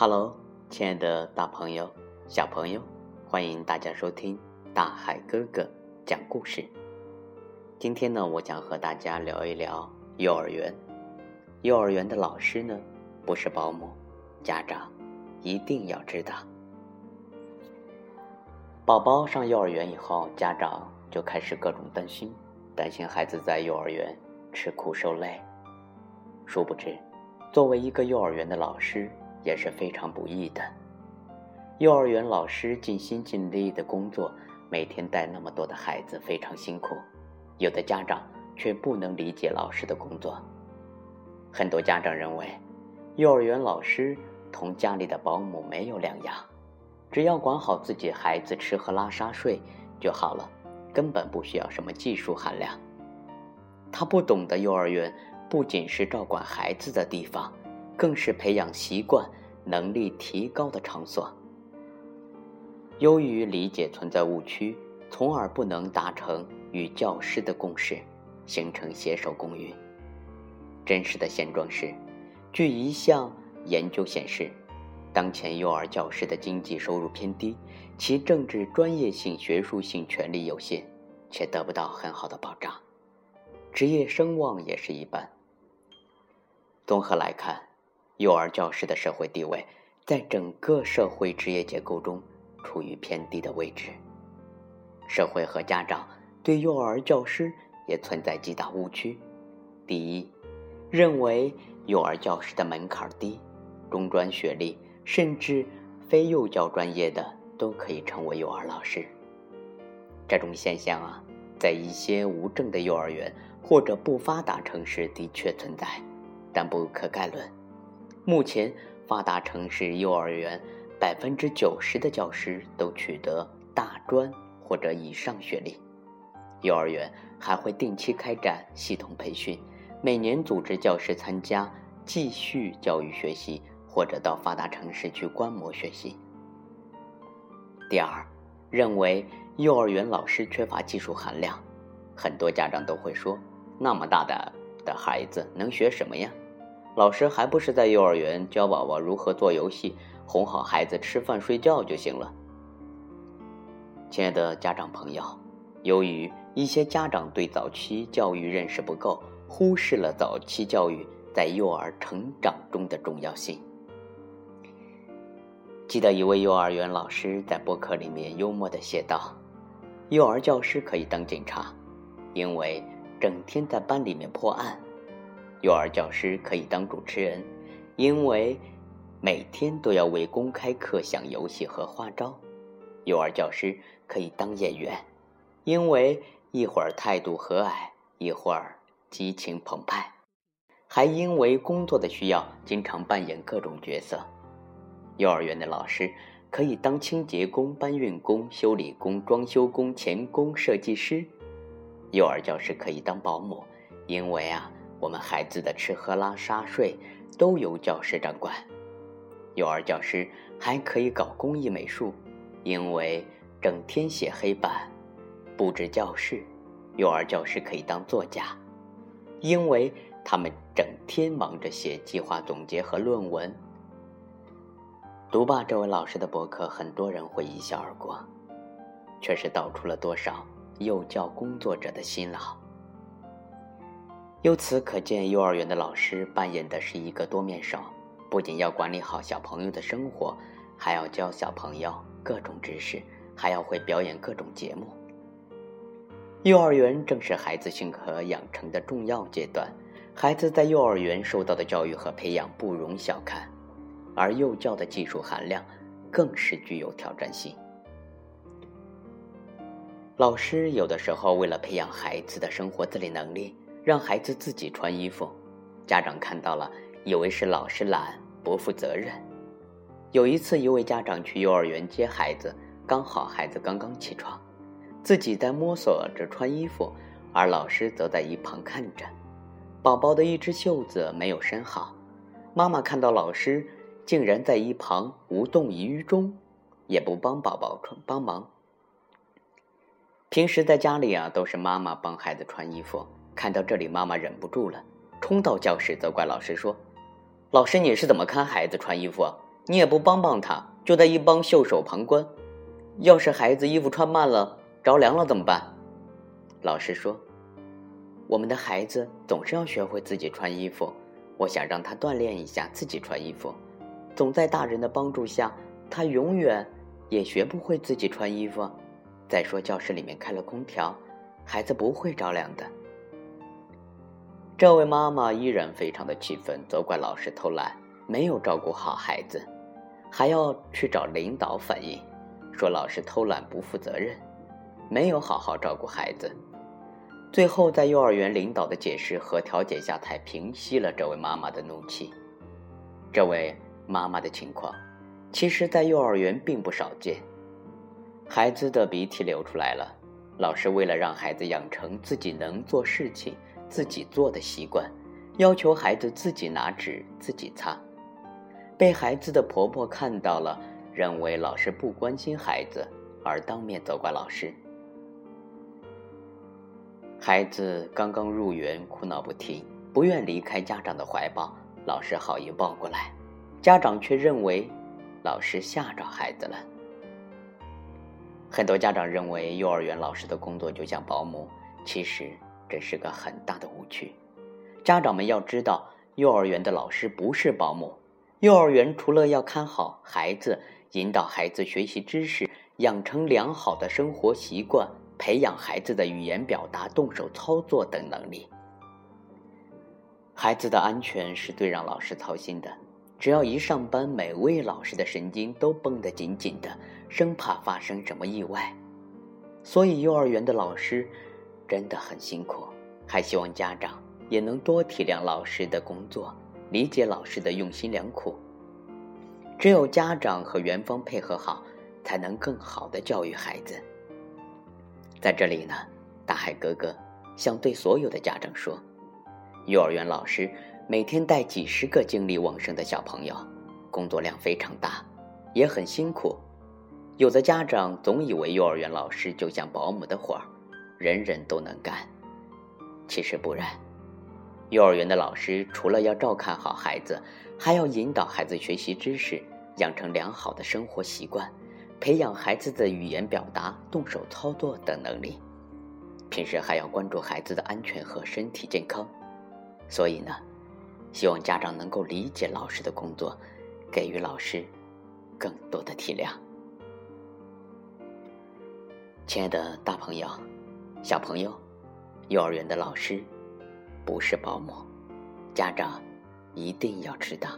Hello，亲爱的大朋友、小朋友，欢迎大家收听大海哥哥讲故事。今天呢，我想和大家聊一聊幼儿园。幼儿园的老师呢，不是保姆，家长一定要知道。宝宝上幼儿园以后，家长就开始各种担心，担心孩子在幼儿园吃苦受累。殊不知，作为一个幼儿园的老师。也是非常不易的。幼儿园老师尽心尽力的工作，每天带那么多的孩子，非常辛苦。有的家长却不能理解老师的工作。很多家长认为，幼儿园老师同家里的保姆没有两样，只要管好自己孩子吃喝拉撒睡就好了，根本不需要什么技术含量。他不懂得，幼儿园不仅是照管孩子的地方。更是培养习惯、能力提高的场所。由于理解存在误区，从而不能达成与教师的共识，形成携手共运。真实的现状是，据一项研究显示，当前幼儿教师的经济收入偏低，其政治专业性、学术性权利有限，且得不到很好的保障，职业声望也是一般。综合来看。幼儿教师的社会地位，在整个社会职业结构中处于偏低的位置。社会和家长对幼儿教师也存在极大误区：第一，认为幼儿教师的门槛低，中专学历甚至非幼教专业的都可以成为幼儿老师。这种现象啊，在一些无证的幼儿园或者不发达城市的确存在，但不可概论。目前，发达城市幼儿园百分之九十的教师都取得大专或者以上学历。幼儿园还会定期开展系统培训，每年组织教师参加继续教育学习，或者到发达城市去观摩学习。第二，认为幼儿园老师缺乏技术含量，很多家长都会说：“那么大的的孩子能学什么呀？”老师还不是在幼儿园教宝宝如何做游戏，哄好孩子吃饭睡觉就行了。亲爱的家长朋友，由于一些家长对早期教育认识不够，忽视了早期教育在幼儿成长中的重要性。记得一位幼儿园老师在博客里面幽默的写道：“幼儿教师可以当警察，因为整天在班里面破案。”幼儿教师可以当主持人，因为每天都要为公开课想游戏和花招；幼儿教师可以当演员，因为一会儿态度和蔼，一会儿激情澎湃，还因为工作的需要，经常扮演各种角色。幼儿园的老师可以当清洁工、搬运工、修理工、装修工、钳工、设计师；幼儿教师可以当保姆，因为啊。我们孩子的吃喝拉撒睡都由教师掌管，幼儿教师还可以搞工艺美术，因为整天写黑板、布置教室；幼儿教师可以当作家，因为他们整天忙着写计划总结和论文。读罢这位老师的博客，很多人会一笑而过，却是道出了多少幼教工作者的辛劳。由此可见，幼儿园的老师扮演的是一个多面手，不仅要管理好小朋友的生活，还要教小朋友各种知识，还要会表演各种节目。幼儿园正是孩子性格养成的重要阶段，孩子在幼儿园受到的教育和培养不容小看，而幼教的技术含量更是具有挑战性。老师有的时候为了培养孩子的生活自理能力。让孩子自己穿衣服，家长看到了，以为是老师懒不负责任。有一次，一位家长去幼儿园接孩子，刚好孩子刚刚起床，自己在摸索着穿衣服，而老师则在一旁看着。宝宝的一只袖子没有伸好，妈妈看到老师竟然在一旁无动于衷，也不帮宝宝穿帮忙。平时在家里啊，都是妈妈帮孩子穿衣服。看到这里，妈妈忍不住了，冲到教室责怪老师说：“老师，你是怎么看孩子穿衣服？你也不帮帮他，就在一帮袖手旁观。要是孩子衣服穿慢了着凉了怎么办？老师说，我们的孩子总是要学会自己穿衣服。我想让他锻炼一下自己穿衣服，总在大人的帮助下，他永远也学不会自己穿衣服。再说教室里面开了空调，孩子不会着凉的。这位妈妈依然非常的气愤，责怪老师偷懒，没有照顾好孩子，还要去找领导反映，说老师偷懒不负责任，没有好好照顾孩子。最后，在幼儿园领导的解释和调解下，才平息了这位妈妈的怒气。这位妈妈的情况，其实，在幼儿园并不少见。孩子的鼻涕流出来了，老师为了让孩子养成自己能做事情、自己做的习惯，要求孩子自己拿纸自己擦。被孩子的婆婆看到了，认为老师不关心孩子，而当面责怪老师。孩子刚刚入园，哭闹不停，不愿离开家长的怀抱。老师好意抱过来，家长却认为老师吓着孩子了。很多家长认为幼儿园老师的工作就像保姆，其实这是个很大的误区。家长们要知道，幼儿园的老师不是保姆。幼儿园除了要看好孩子，引导孩子学习知识，养成良好的生活习惯。培养孩子的语言表达、动手操作等能力。孩子的安全是最让老师操心的。只要一上班，每位老师的神经都绷得紧紧的，生怕发生什么意外。所以，幼儿园的老师真的很辛苦。还希望家长也能多体谅老师的工作，理解老师的用心良苦。只有家长和园方配合好，才能更好的教育孩子。在这里呢，大海哥哥想对所有的家长说：幼儿园老师每天带几十个精力旺盛的小朋友，工作量非常大，也很辛苦。有的家长总以为幼儿园老师就像保姆的活儿，人人都能干。其实不然，幼儿园的老师除了要照看好孩子，还要引导孩子学习知识，养成良好的生活习惯。培养孩子的语言表达、动手操作等能力，平时还要关注孩子的安全和身体健康。所以呢，希望家长能够理解老师的工作，给予老师更多的体谅。亲爱的大朋友、小朋友，幼儿园的老师不是保姆，家长一定要知道。